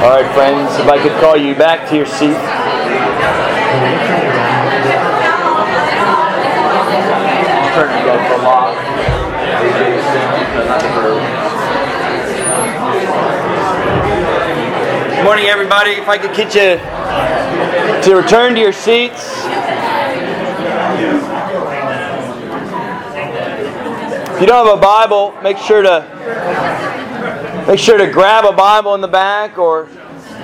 All right, friends, if I could call you back to your seat. Turn. Good morning, everybody. If I could get you to return to your seats. If you don't have a Bible, make sure to make sure to grab a Bible in the back, or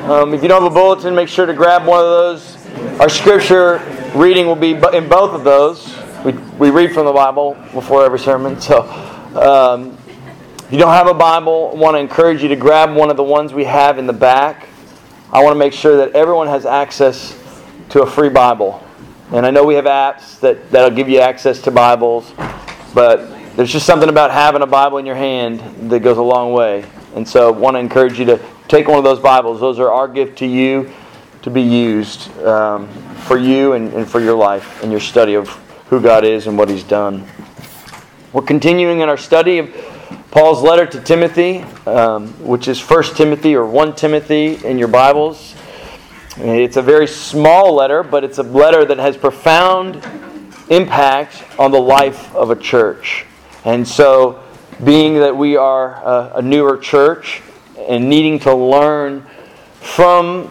um, if you don't have a bulletin, make sure to grab one of those. Our scripture reading will be in both of those. We, we read from the Bible before every sermon, so um, if you don't have a Bible, I want to encourage you to grab one of the ones we have in the back. I want to make sure that everyone has access to a free Bible. And I know we have apps that, that'll give you access to Bibles, but there's just something about having a Bible in your hand that goes a long way. And so I want to encourage you to take one of those Bibles. Those are our gift to you to be used um, for you and, and for your life and your study of who God is and what He's done. We're continuing in our study of Paul's letter to Timothy, um, which is 1 Timothy or 1 Timothy in your Bibles. It's a very small letter, but it's a letter that has profound impact on the life of a church. And so, being that we are a, a newer church and needing to learn from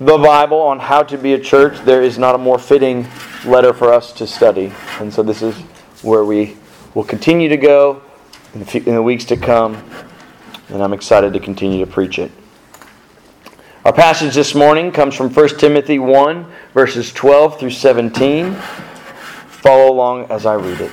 the Bible on how to be a church, there is not a more fitting letter for us to study. And so, this is where we will continue to go in the, in the weeks to come. And I'm excited to continue to preach it. Our passage this morning comes from 1 Timothy 1, verses 12 through 17. Follow along as I read it.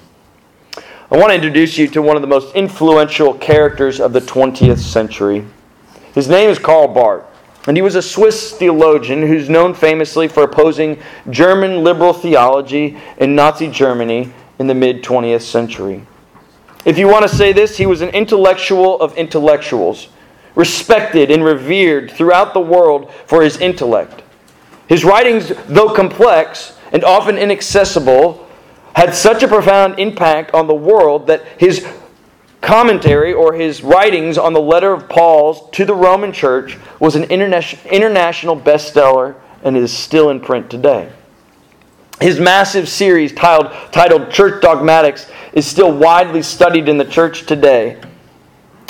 I want to introduce you to one of the most influential characters of the 20th century. His name is Karl Barth, and he was a Swiss theologian who's known famously for opposing German liberal theology in Nazi Germany in the mid 20th century. If you want to say this, he was an intellectual of intellectuals, respected and revered throughout the world for his intellect. His writings, though complex and often inaccessible, had such a profound impact on the world that his commentary or his writings on the letter of Paul's to the Roman church was an international bestseller and is still in print today. His massive series titled, titled Church Dogmatics is still widely studied in the church today,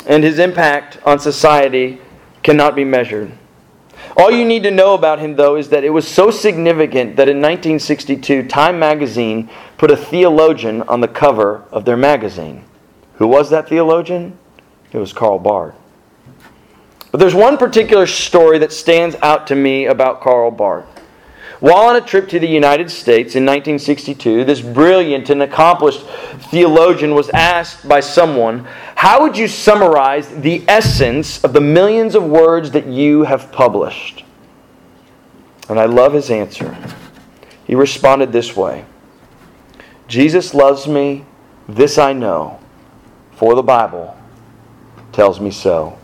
and his impact on society cannot be measured. All you need to know about him, though, is that it was so significant that in 1962, Time magazine put a theologian on the cover of their magazine. Who was that theologian? It was Karl Barth. But there's one particular story that stands out to me about Karl Barth. While on a trip to the United States in 1962, this brilliant and accomplished theologian was asked by someone, How would you summarize the essence of the millions of words that you have published? And I love his answer. He responded this way Jesus loves me, this I know, for the Bible tells me so.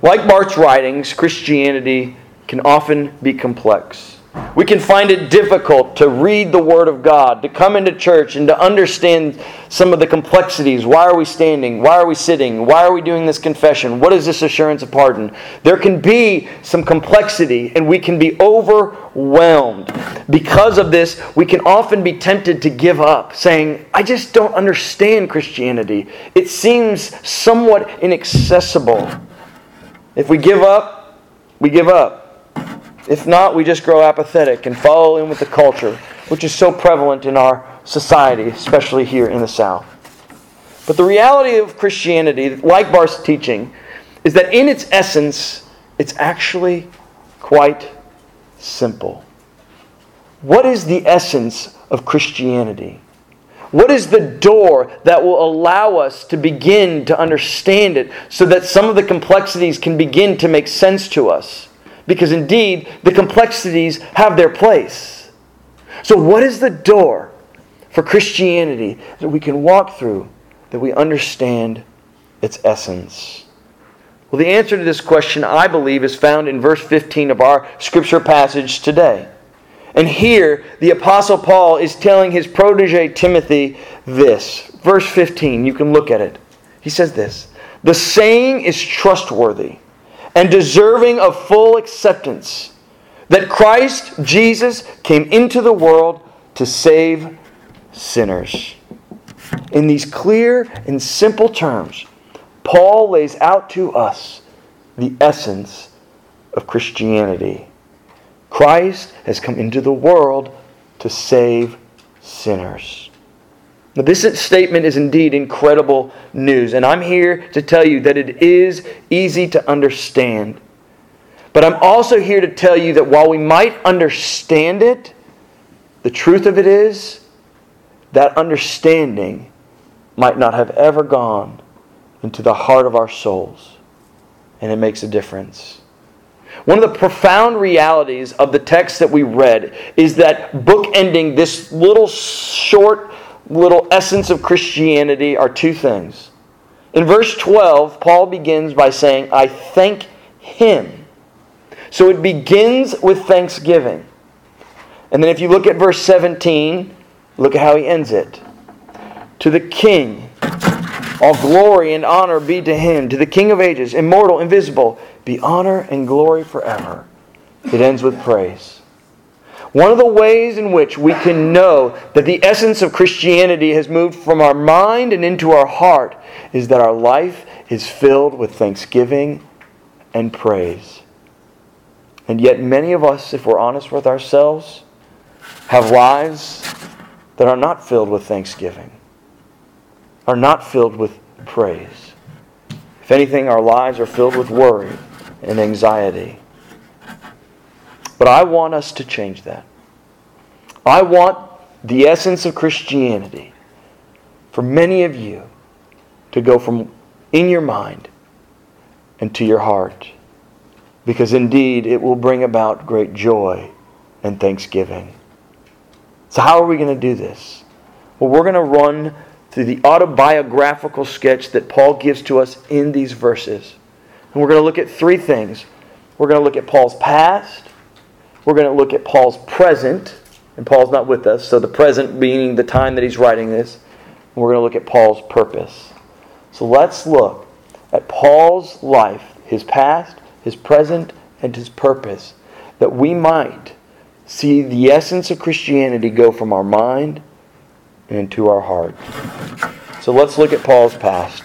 Like Barth's writings, Christianity can often be complex. We can find it difficult to read the Word of God, to come into church and to understand some of the complexities. Why are we standing? Why are we sitting? Why are we doing this confession? What is this assurance of pardon? There can be some complexity and we can be overwhelmed. Because of this, we can often be tempted to give up, saying, I just don't understand Christianity. It seems somewhat inaccessible. If we give up, we give up. If not, we just grow apathetic and follow in with the culture, which is so prevalent in our society, especially here in the South. But the reality of Christianity, like Barth's teaching, is that in its essence, it's actually quite simple. What is the essence of Christianity? What is the door that will allow us to begin to understand it so that some of the complexities can begin to make sense to us? Because indeed, the complexities have their place. So, what is the door for Christianity that we can walk through that we understand its essence? Well, the answer to this question, I believe, is found in verse 15 of our scripture passage today. And here, the Apostle Paul is telling his protege Timothy this. Verse 15, you can look at it. He says this The saying is trustworthy and deserving of full acceptance that Christ Jesus came into the world to save sinners. In these clear and simple terms, Paul lays out to us the essence of Christianity. Christ has come into the world to save sinners. Now, this statement is indeed incredible news, and I'm here to tell you that it is easy to understand. But I'm also here to tell you that while we might understand it, the truth of it is that understanding might not have ever gone into the heart of our souls, and it makes a difference. One of the profound realities of the text that we read is that bookending this little short little essence of Christianity are two things. In verse 12, Paul begins by saying, I thank him. So it begins with thanksgiving. And then if you look at verse 17, look at how he ends it. To the King, all glory and honor be to him, to the King of ages, immortal, invisible, be honor and glory forever. It ends with praise. One of the ways in which we can know that the essence of Christianity has moved from our mind and into our heart is that our life is filled with thanksgiving and praise. And yet, many of us, if we're honest with ourselves, have lives that are not filled with thanksgiving, are not filled with praise. If anything, our lives are filled with worry and anxiety. But I want us to change that. I want the essence of Christianity for many of you to go from in your mind and to your heart. Because indeed, it will bring about great joy and thanksgiving. So, how are we going to do this? Well, we're going to run through the autobiographical sketch that Paul gives to us in these verses. And we're going to look at three things. We're going to look at Paul's past, we're going to look at Paul's present, and Paul's not with us, so the present being the time that he's writing this. We're going to look at Paul's purpose. So let's look at Paul's life, his past, his present, and his purpose, that we might see the essence of Christianity go from our mind into our heart. So let's look at Paul's past.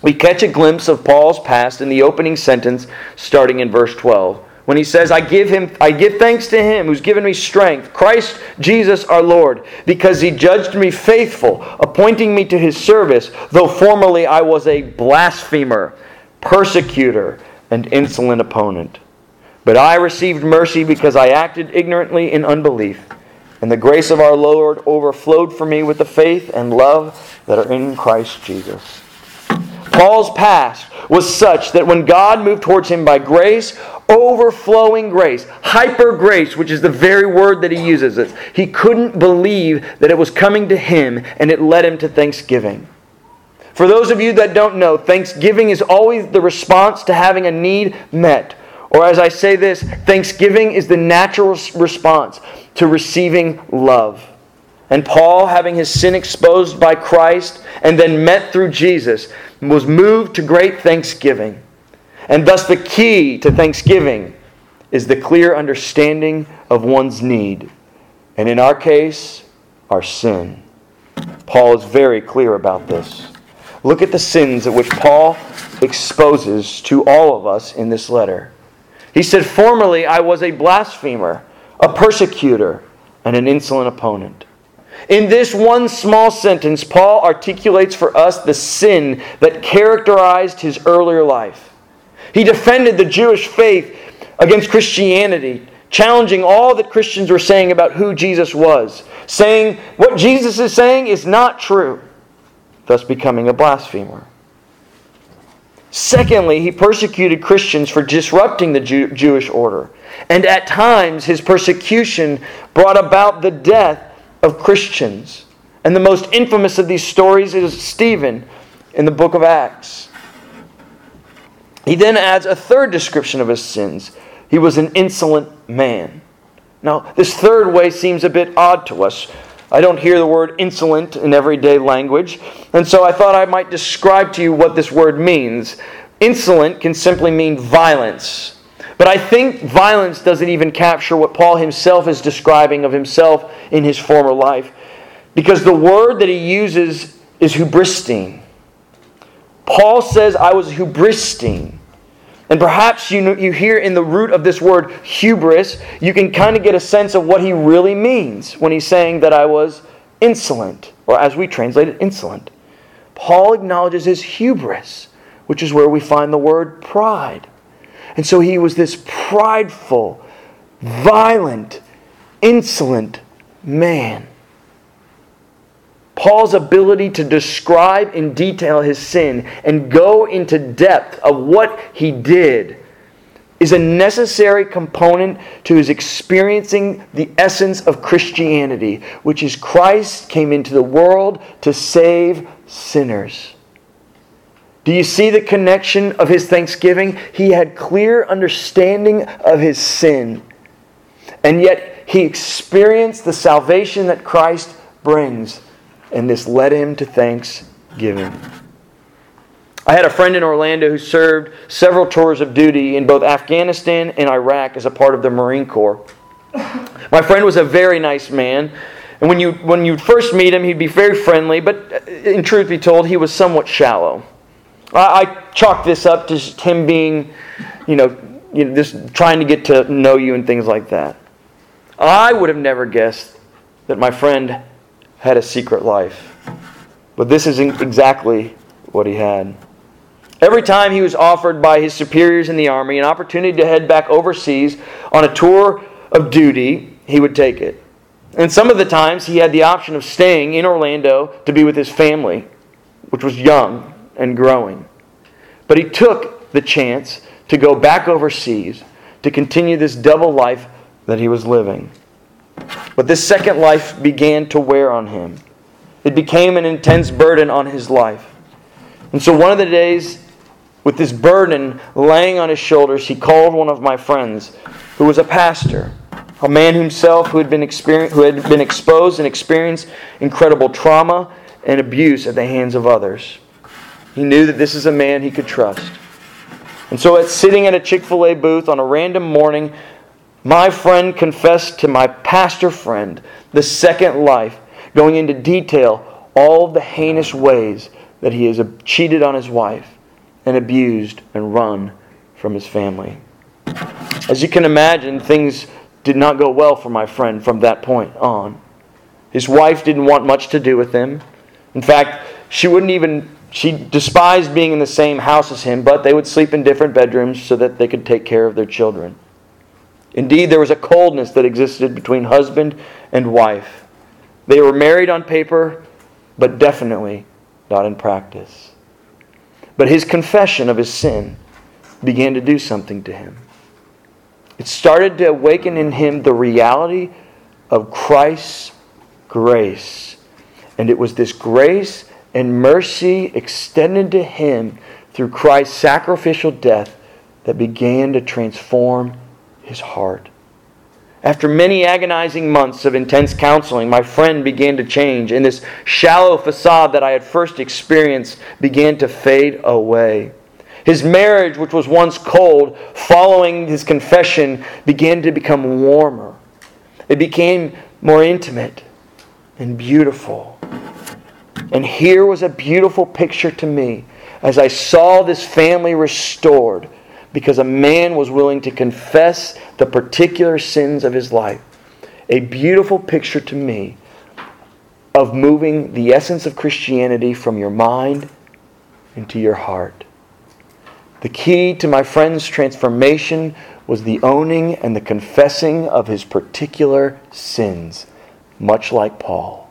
We catch a glimpse of Paul's past in the opening sentence starting in verse 12 when he says, I give him I give thanks to him who's given me strength, Christ Jesus our Lord, because he judged me faithful, appointing me to his service, though formerly I was a blasphemer, persecutor, and insolent opponent. But I received mercy because I acted ignorantly in unbelief, and the grace of our Lord overflowed for me with the faith and love that are in Christ Jesus. Paul's past was such that when God moved towards him by grace, overflowing grace, hyper grace, which is the very word that he uses, he couldn't believe that it was coming to him and it led him to thanksgiving. For those of you that don't know, thanksgiving is always the response to having a need met. Or as I say this, thanksgiving is the natural response to receiving love. And Paul, having his sin exposed by Christ and then met through Jesus, was moved to great thanksgiving. And thus, the key to thanksgiving is the clear understanding of one's need. And in our case, our sin. Paul is very clear about this. Look at the sins at which Paul exposes to all of us in this letter. He said, Formerly I was a blasphemer, a persecutor, and an insolent opponent. In this one small sentence, Paul articulates for us the sin that characterized his earlier life. He defended the Jewish faith against Christianity, challenging all that Christians were saying about who Jesus was, saying what Jesus is saying is not true, thus becoming a blasphemer. Secondly, he persecuted Christians for disrupting the Jew- Jewish order. And at times, his persecution brought about the death of Christians. And the most infamous of these stories is Stephen in the book of Acts. He then adds a third description of his sins. He was an insolent man. Now, this third way seems a bit odd to us. I don't hear the word insolent in everyday language, and so I thought I might describe to you what this word means. Insolent can simply mean violence. But I think violence doesn't even capture what Paul himself is describing of himself in his former life. Because the word that he uses is hubristine. Paul says, I was hubristine. And perhaps you, you hear in the root of this word hubris, you can kind of get a sense of what he really means when he's saying that I was insolent, or as we translate it, insolent. Paul acknowledges his hubris, which is where we find the word pride. And so he was this prideful, violent, insolent man. Paul's ability to describe in detail his sin and go into depth of what he did is a necessary component to his experiencing the essence of Christianity, which is Christ came into the world to save sinners. Do you see the connection of his thanksgiving? He had clear understanding of his sin. And yet he experienced the salvation that Christ brings. And this led him to thanksgiving. I had a friend in Orlando who served several tours of duty in both Afghanistan and Iraq as a part of the Marine Corps. My friend was a very nice man. And when you, when you first meet him, he'd be very friendly, but uh, in truth be told, he was somewhat shallow. I, I chalk this up to him being, you know, you know, just trying to get to know you and things like that. I would have never guessed that my friend had a secret life. But this is exactly what he had. Every time he was offered by his superiors in the army an opportunity to head back overseas on a tour of duty, he would take it. And some of the times he had the option of staying in Orlando to be with his family, which was young and growing. But he took the chance to go back overseas to continue this double life that he was living. But this second life began to wear on him. It became an intense burden on his life. And so one of the days, with this burden laying on his shoulders, he called one of my friends who was a pastor, a man himself who had been, who had been exposed and experienced incredible trauma and abuse at the hands of others. He knew that this is a man he could trust. And so, at sitting at a Chick fil A booth on a random morning, my friend confessed to my pastor friend the second life, going into detail all the heinous ways that he has cheated on his wife and abused and run from his family. As you can imagine, things did not go well for my friend from that point on. His wife didn't want much to do with him. In fact, she wouldn't even she despised being in the same house as him, but they would sleep in different bedrooms so that they could take care of their children. Indeed, there was a coldness that existed between husband and wife. They were married on paper, but definitely not in practice. But his confession of his sin began to do something to him. It started to awaken in him the reality of Christ's grace. And it was this grace and mercy extended to him through Christ's sacrificial death that began to transform his heart. After many agonizing months of intense counseling, my friend began to change, and this shallow facade that I had first experienced began to fade away. His marriage, which was once cold, following his confession, began to become warmer. It became more intimate and beautiful. And here was a beautiful picture to me as I saw this family restored because a man was willing to confess the particular sins of his life. A beautiful picture to me of moving the essence of Christianity from your mind into your heart. The key to my friend's transformation was the owning and the confessing of his particular sins, much like Paul.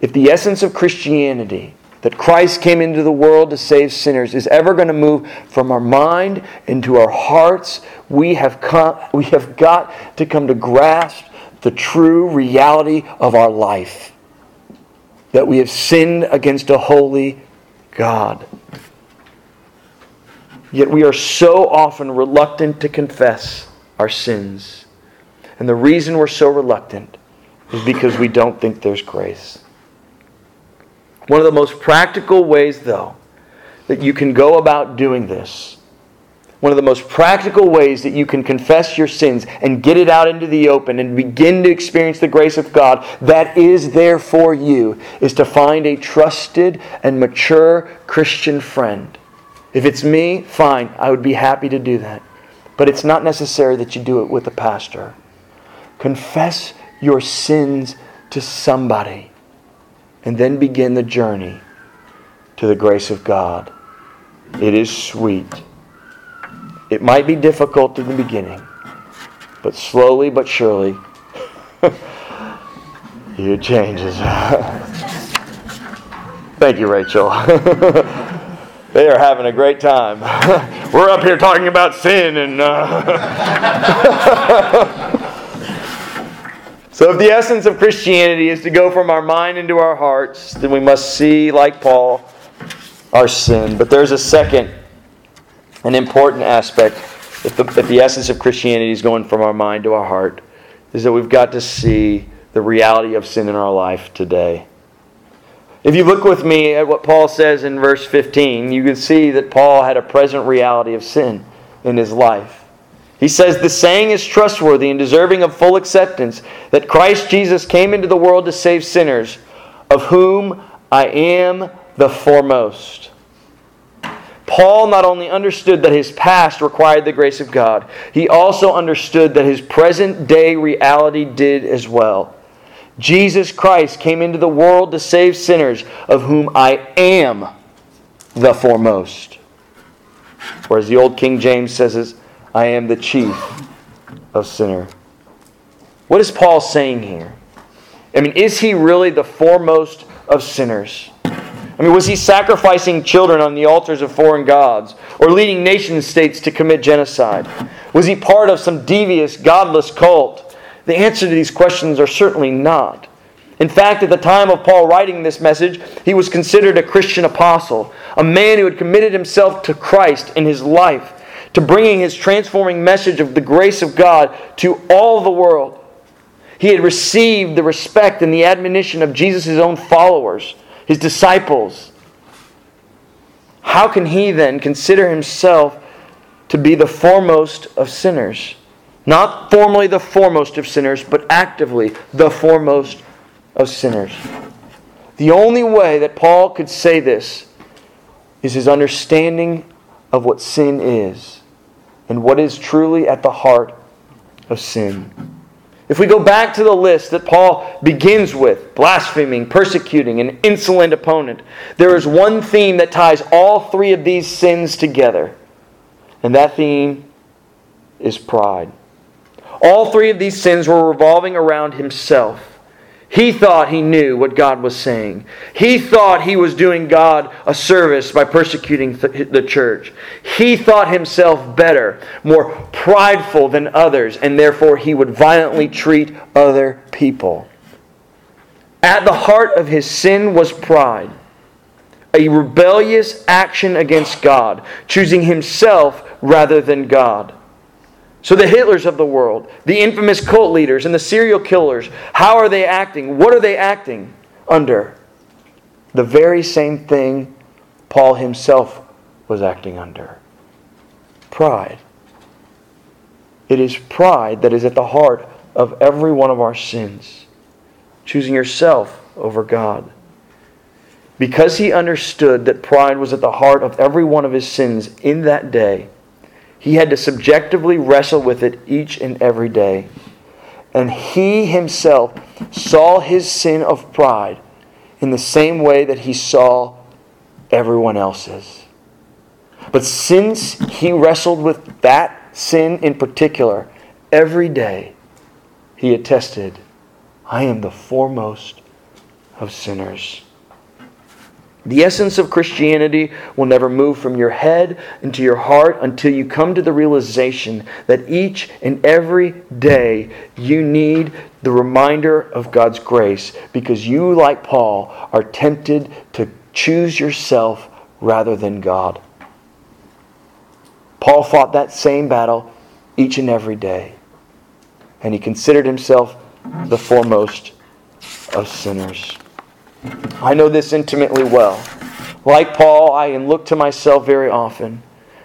If the essence of Christianity, that Christ came into the world to save sinners, is ever going to move from our mind into our hearts, we have, come, we have got to come to grasp the true reality of our life that we have sinned against a holy God. Yet we are so often reluctant to confess our sins. And the reason we're so reluctant is because we don't think there's grace. One of the most practical ways, though, that you can go about doing this, one of the most practical ways that you can confess your sins and get it out into the open and begin to experience the grace of God that is there for you, is to find a trusted and mature Christian friend if it's me, fine, I would be happy to do that. But it's not necessary that you do it with a pastor. Confess your sins to somebody and then begin the journey to the grace of God. It is sweet. It might be difficult in the beginning, but slowly but surely, it changes. Thank you, Rachel. They are having a great time. We're up here talking about sin and. Uh... so, if the essence of Christianity is to go from our mind into our hearts, then we must see, like Paul, our sin. But there's a second, an important aspect. If the, if the essence of Christianity is going from our mind to our heart, is that we've got to see the reality of sin in our life today. If you look with me at what Paul says in verse 15, you can see that Paul had a present reality of sin in his life. He says, The saying is trustworthy and deserving of full acceptance that Christ Jesus came into the world to save sinners, of whom I am the foremost. Paul not only understood that his past required the grace of God, he also understood that his present day reality did as well. Jesus Christ came into the world to save sinners, of whom I am the foremost. Or as the old King James says, I am the chief of sinner. What is Paul saying here? I mean, is he really the foremost of sinners? I mean, was he sacrificing children on the altars of foreign gods or leading nation states to commit genocide? Was he part of some devious, godless cult? The answer to these questions are certainly not. In fact, at the time of Paul writing this message, he was considered a Christian apostle, a man who had committed himself to Christ in his life, to bringing his transforming message of the grace of God to all the world. He had received the respect and the admonition of Jesus' own followers, his disciples. How can he then consider himself to be the foremost of sinners? Not formally the foremost of sinners, but actively the foremost of sinners. The only way that Paul could say this is his understanding of what sin is and what is truly at the heart of sin. If we go back to the list that Paul begins with blaspheming, persecuting, an insolent opponent there is one theme that ties all three of these sins together, and that theme is pride. All three of these sins were revolving around himself. He thought he knew what God was saying. He thought he was doing God a service by persecuting the church. He thought himself better, more prideful than others, and therefore he would violently treat other people. At the heart of his sin was pride, a rebellious action against God, choosing himself rather than God. So, the Hitlers of the world, the infamous cult leaders, and the serial killers, how are they acting? What are they acting under? The very same thing Paul himself was acting under pride. It is pride that is at the heart of every one of our sins, choosing yourself over God. Because he understood that pride was at the heart of every one of his sins in that day, He had to subjectively wrestle with it each and every day. And he himself saw his sin of pride in the same way that he saw everyone else's. But since he wrestled with that sin in particular every day, he attested, I am the foremost of sinners. The essence of Christianity will never move from your head into your heart until you come to the realization that each and every day you need the reminder of God's grace because you, like Paul, are tempted to choose yourself rather than God. Paul fought that same battle each and every day, and he considered himself the foremost of sinners. I know this intimately well. Like Paul, I look to myself very often.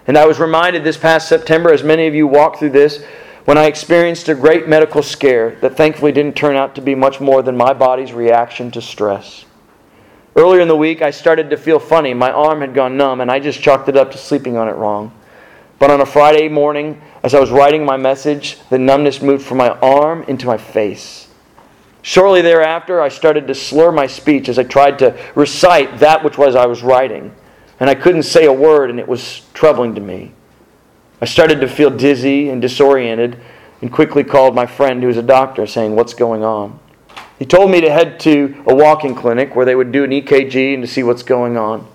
And I was reminded this past September, as many of you walked through this, when I experienced a great medical scare that thankfully didn't turn out to be much more than my body's reaction to stress. Earlier in the week, I started to feel funny. My arm had gone numb, and I just chalked it up to sleeping on it wrong. But on a Friday morning, as I was writing my message, the numbness moved from my arm into my face. Shortly thereafter, I started to slur my speech as I tried to recite that which was I was writing. And I couldn't say a word, and it was troubling to me. I started to feel dizzy and disoriented and quickly called my friend who was a doctor, saying, What's going on? He told me to head to a walking clinic where they would do an EKG and to see what's going on.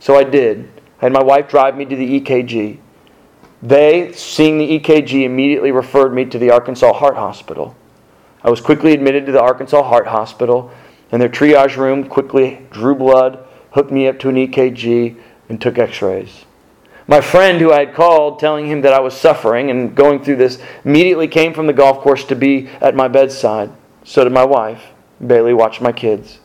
So I did. I had my wife drive me to the EKG. They, seeing the EKG, immediately referred me to the Arkansas Heart Hospital. I was quickly admitted to the Arkansas Heart Hospital, and their triage room quickly drew blood, hooked me up to an EKG, and took x rays. My friend, who I had called telling him that I was suffering and going through this, immediately came from the golf course to be at my bedside. So did my wife. Bailey watched my kids.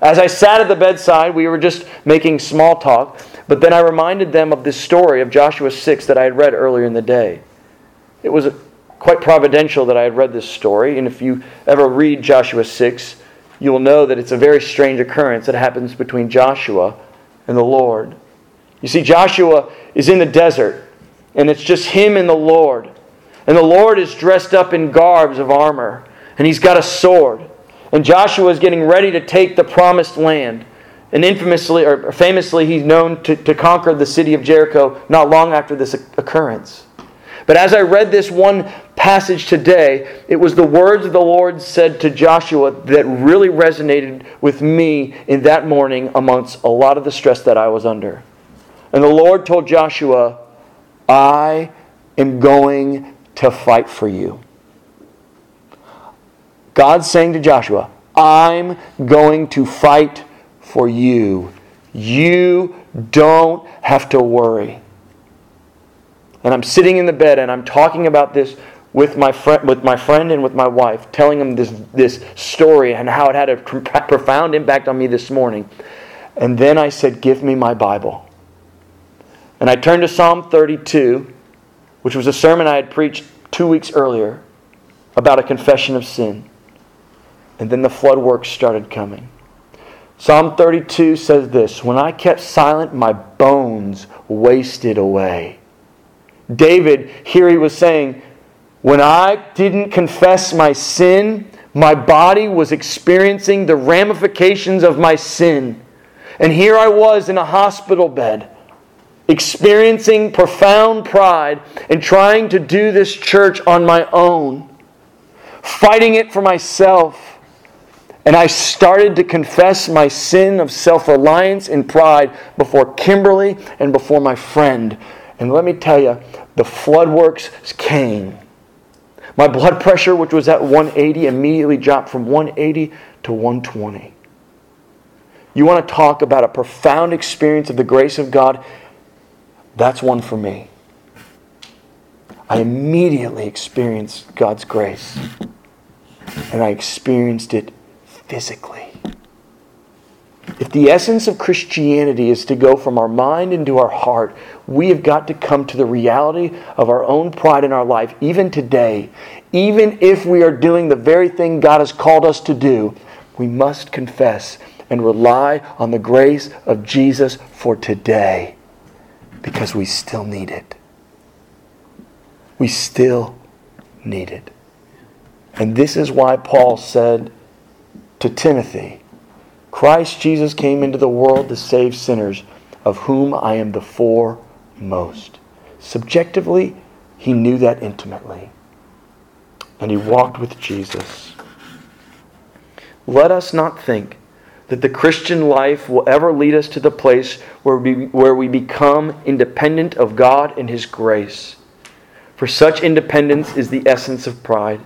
As I sat at the bedside, we were just making small talk, but then I reminded them of this story of Joshua 6 that I had read earlier in the day. It was quite providential that I had read this story. And if you ever read Joshua 6, you will know that it's a very strange occurrence that happens between Joshua and the Lord. You see, Joshua is in the desert, and it's just him and the Lord. And the Lord is dressed up in garbs of armor, and he's got a sword. And Joshua is getting ready to take the promised land. And infamously, or famously, he's known to, to conquer the city of Jericho not long after this occurrence. But as I read this one passage today, it was the words of the Lord said to Joshua that really resonated with me in that morning amongst a lot of the stress that I was under. And the Lord told Joshua, I am going to fight for you. God's saying to Joshua, I'm going to fight for you. You don't have to worry and I'm sitting in the bed and I'm talking about this with my friend, with my friend and with my wife, telling them this this story and how it had a profound impact on me this morning. And then I said, "Give me my Bible." And I turned to Psalm 32, which was a sermon I had preached two weeks earlier about a confession of sin. And then the flood works started coming. Psalm 32 says this When I kept silent, my bones wasted away. David, here he was saying, When I didn't confess my sin, my body was experiencing the ramifications of my sin. And here I was in a hospital bed, experiencing profound pride and trying to do this church on my own, fighting it for myself. And I started to confess my sin of self reliance and pride before Kimberly and before my friend. And let me tell you, the floodworks came. My blood pressure, which was at 180, immediately dropped from 180 to 120. You want to talk about a profound experience of the grace of God? That's one for me. I immediately experienced God's grace, and I experienced it physically. If the essence of Christianity is to go from our mind into our heart, we have got to come to the reality of our own pride in our life, even today. Even if we are doing the very thing God has called us to do, we must confess and rely on the grace of Jesus for today because we still need it. we still need it. And this is why Paul said to Timothy, Christ Jesus came into the world to save sinners, of whom I am the foremost. Subjectively, he knew that intimately. And he walked with Jesus. Let us not think that the Christian life will ever lead us to the place where we, where we become independent of God and His grace. For such independence is the essence of pride.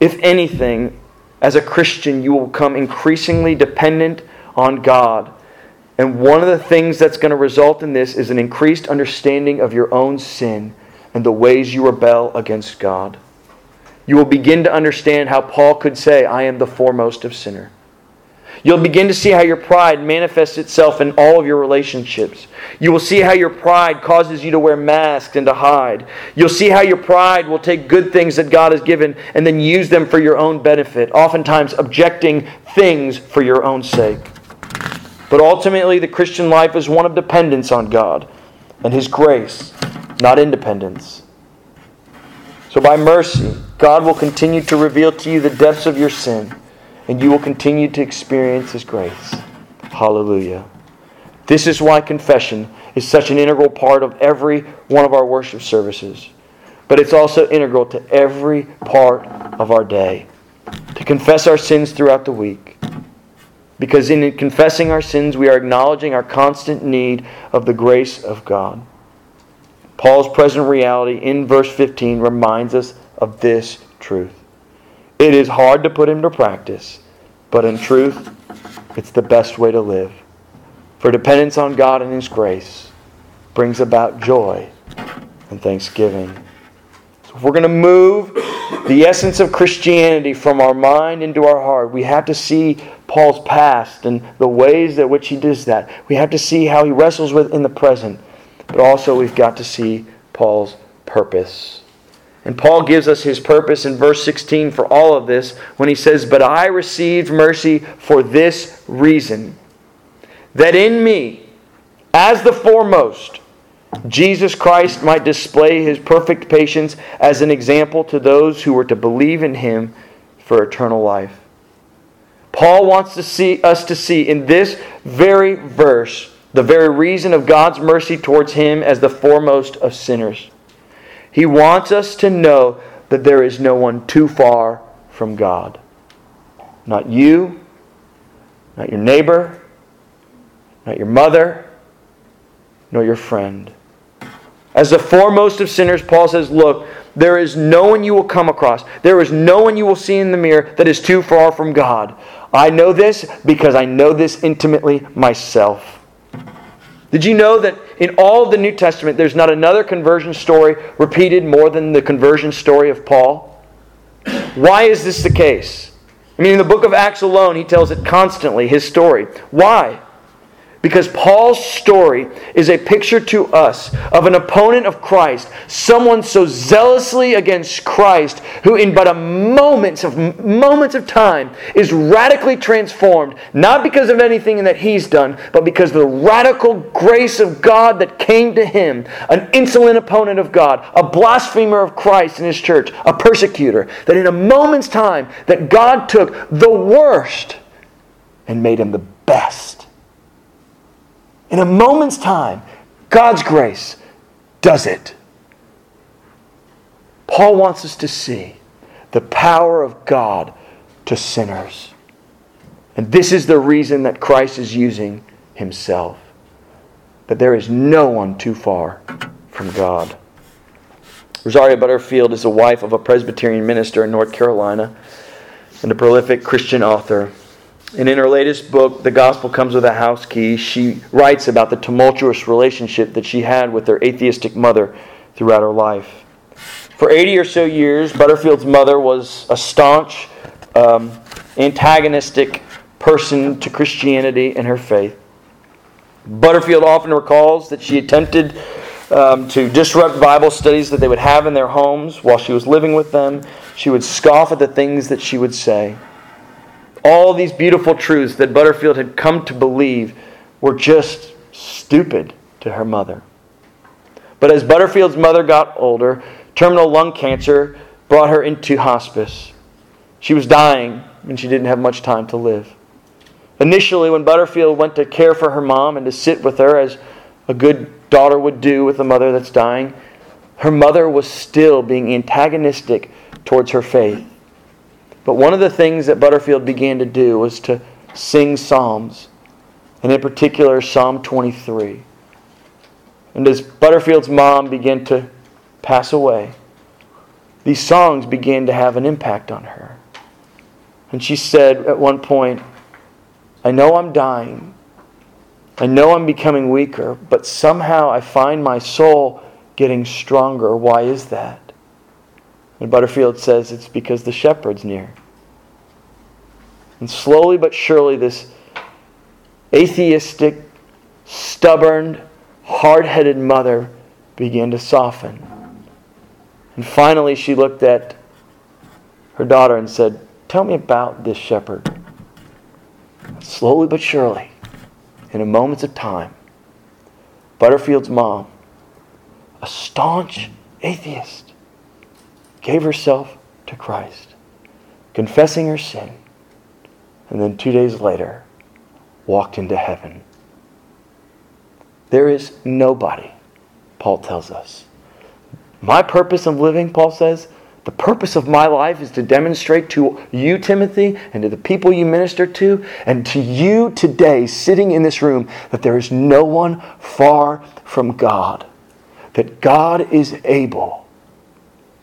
If anything, as a Christian, you will become increasingly dependent on God. And one of the things that's going to result in this is an increased understanding of your own sin and the ways you rebel against God. You will begin to understand how Paul could say, I am the foremost of sinners. You'll begin to see how your pride manifests itself in all of your relationships. You will see how your pride causes you to wear masks and to hide. You'll see how your pride will take good things that God has given and then use them for your own benefit, oftentimes objecting things for your own sake. But ultimately, the Christian life is one of dependence on God and His grace, not independence. So, by mercy, God will continue to reveal to you the depths of your sin and you will continue to experience His grace. Hallelujah. This is why confession is such an integral part of every one of our worship services. But it's also integral to every part of our day. To confess our sins throughout the week. Because in confessing our sins, we are acknowledging our constant need of the grace of God. Paul's present reality in verse 15 reminds us of this truth. It is hard to put into practice, but in truth, it's the best way to live. For dependence on God and His grace brings about joy and thanksgiving. So if we're going to move the essence of Christianity from our mind into our heart, we have to see Paul's past and the ways that which he does that. We have to see how he wrestles with in the present. But also we've got to see Paul's purpose. And Paul gives us his purpose in verse 16 for all of this when he says, But I received mercy for this reason, that in me, as the foremost, Jesus Christ might display his perfect patience as an example to those who were to believe in him for eternal life. Paul wants to see us to see in this very verse the very reason of God's mercy towards him as the foremost of sinners. He wants us to know that there is no one too far from God. Not you, not your neighbor, not your mother, nor your friend. As the foremost of sinners, Paul says, Look, there is no one you will come across. There is no one you will see in the mirror that is too far from God. I know this because I know this intimately myself. Did you know that in all of the New Testament, there's not another conversion story repeated more than the conversion story of Paul? Why is this the case? I mean, in the book of Acts alone, he tells it constantly, his story. Why? Because Paul's story is a picture to us of an opponent of Christ, someone so zealously against Christ who in but a moments of moments of time is radically transformed, not because of anything that he's done, but because the radical grace of God that came to him, an insolent opponent of God, a blasphemer of Christ in his church, a persecutor, that in a moment's time that God took the worst and made him the best in a moment's time, God's grace does it. Paul wants us to see the power of God to sinners. And this is the reason that Christ is using himself. That there is no one too far from God. Rosaria Butterfield is the wife of a Presbyterian minister in North Carolina and a prolific Christian author. And in her latest book, The Gospel Comes with a House Key, she writes about the tumultuous relationship that she had with her atheistic mother throughout her life. For 80 or so years, Butterfield's mother was a staunch, um, antagonistic person to Christianity and her faith. Butterfield often recalls that she attempted um, to disrupt Bible studies that they would have in their homes while she was living with them. She would scoff at the things that she would say all these beautiful truths that Butterfield had come to believe were just stupid to her mother. But as Butterfield's mother got older, Terminal lung cancer brought her into hospice. She was dying, and she didn't have much time to live. Initially, when Butterfield went to care for her mom and to sit with her as a good daughter would do with a mother that's dying, her mother was still being antagonistic towards her faith. But one of the things that Butterfield began to do was to sing psalms, and in particular, Psalm 23. And as Butterfield's mom began to pass away, these songs began to have an impact on her. And she said at one point, I know I'm dying. I know I'm becoming weaker, but somehow I find my soul getting stronger. Why is that? And Butterfield says it's because the shepherd's near. And slowly but surely, this atheistic, stubborn, hard headed mother began to soften. And finally, she looked at her daughter and said, Tell me about this shepherd. Slowly but surely, in a moments of time, Butterfield's mom, a staunch atheist, gave herself to Christ, confessing her sin, and then two days later walked into heaven. There is nobody, Paul tells us. My purpose of living, Paul says, the purpose of my life is to demonstrate to you, Timothy, and to the people you minister to, and to you today, sitting in this room, that there is no one far from God. That God is able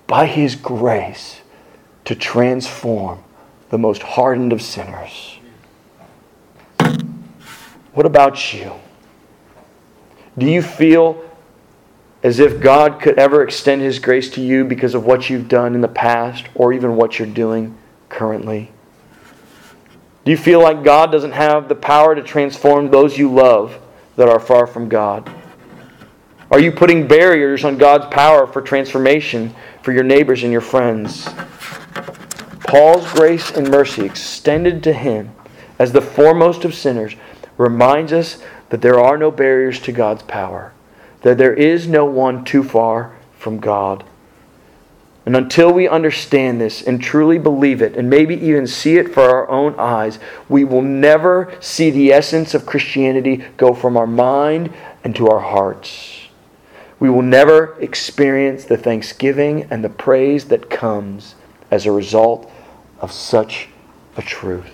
by His grace to transform the most hardened of sinners. What about you? Do you feel as if God could ever extend His grace to you because of what you've done in the past or even what you're doing currently? Do you feel like God doesn't have the power to transform those you love that are far from God? Are you putting barriers on God's power for transformation for your neighbors and your friends? Paul's grace and mercy extended to him as the foremost of sinners reminds us that there are no barriers to God's power, that there is no one too far from God. And until we understand this and truly believe it, and maybe even see it for our own eyes, we will never see the essence of Christianity go from our mind and to our hearts we will never experience the thanksgiving and the praise that comes as a result of such a truth.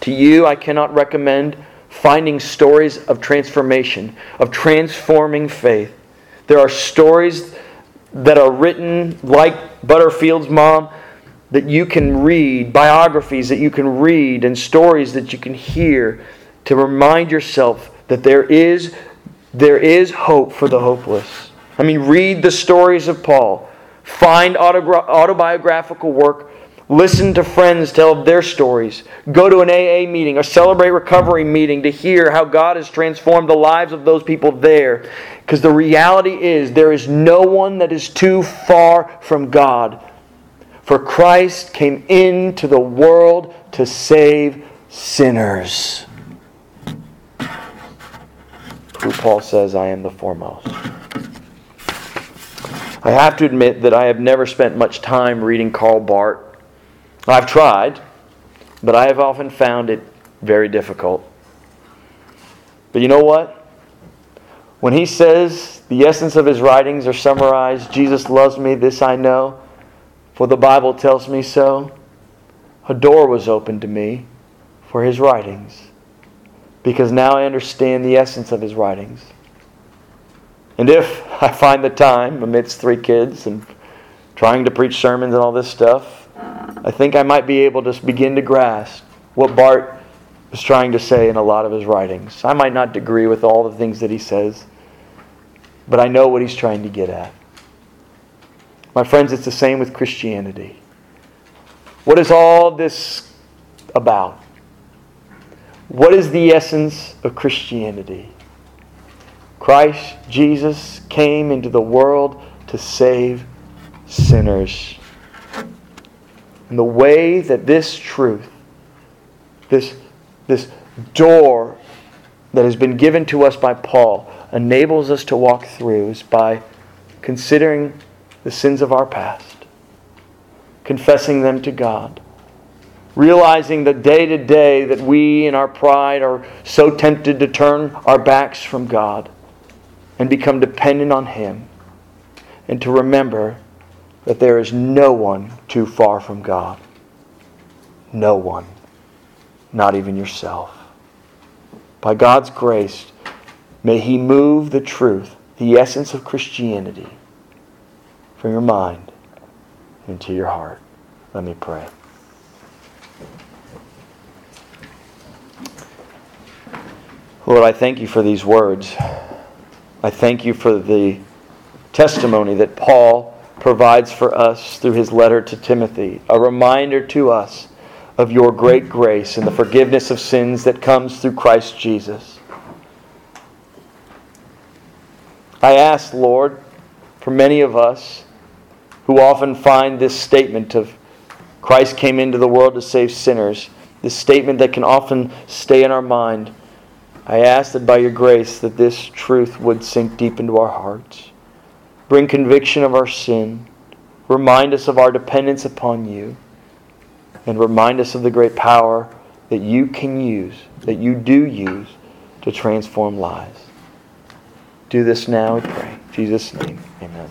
To you, I cannot recommend finding stories of transformation, of transforming faith. There are stories that are written like Butterfield's mom that you can read, biographies that you can read, and stories that you can hear to remind yourself that there is there is hope for the hopeless. I mean, read the stories of Paul, find autobiographical work, listen to friends tell their stories, go to an AA meeting, a Celebrate Recovery meeting to hear how God has transformed the lives of those people there. Because the reality is, there is no one that is too far from God. For Christ came into the world to save sinners who Paul says, I am the foremost. I have to admit that I have never spent much time reading Karl Barth. I've tried, but I have often found it very difficult. But you know what? When he says the essence of his writings are summarized, Jesus loves me, this I know, for the Bible tells me so, a door was opened to me for his writings because now I understand the essence of his writings. And if I find the time amidst three kids and trying to preach sermons and all this stuff, I think I might be able to begin to grasp what Barth is trying to say in a lot of his writings. I might not agree with all the things that he says, but I know what he's trying to get at. My friends, it's the same with Christianity. What is all this about? What is the essence of Christianity? Christ Jesus came into the world to save sinners. And the way that this truth, this, this door that has been given to us by Paul, enables us to walk through is by considering the sins of our past, confessing them to God, realizing that day to day that we in our pride are so tempted to turn our backs from God and become dependent on Him, and to remember that there is no one too far from God. No one, not even yourself. By God's grace, may He move the truth, the essence of Christianity, from your mind into your heart. Let me pray. Lord, I thank you for these words. I thank you for the testimony that Paul provides for us through his letter to Timothy, a reminder to us of your great grace and the forgiveness of sins that comes through Christ Jesus. I ask, Lord, for many of us who often find this statement of Christ came into the world to save sinners, this statement that can often stay in our mind. I ask that by your grace that this truth would sink deep into our hearts. Bring conviction of our sin. Remind us of our dependence upon you. And remind us of the great power that you can use, that you do use to transform lives. Do this now, we pray. In Jesus' name, amen.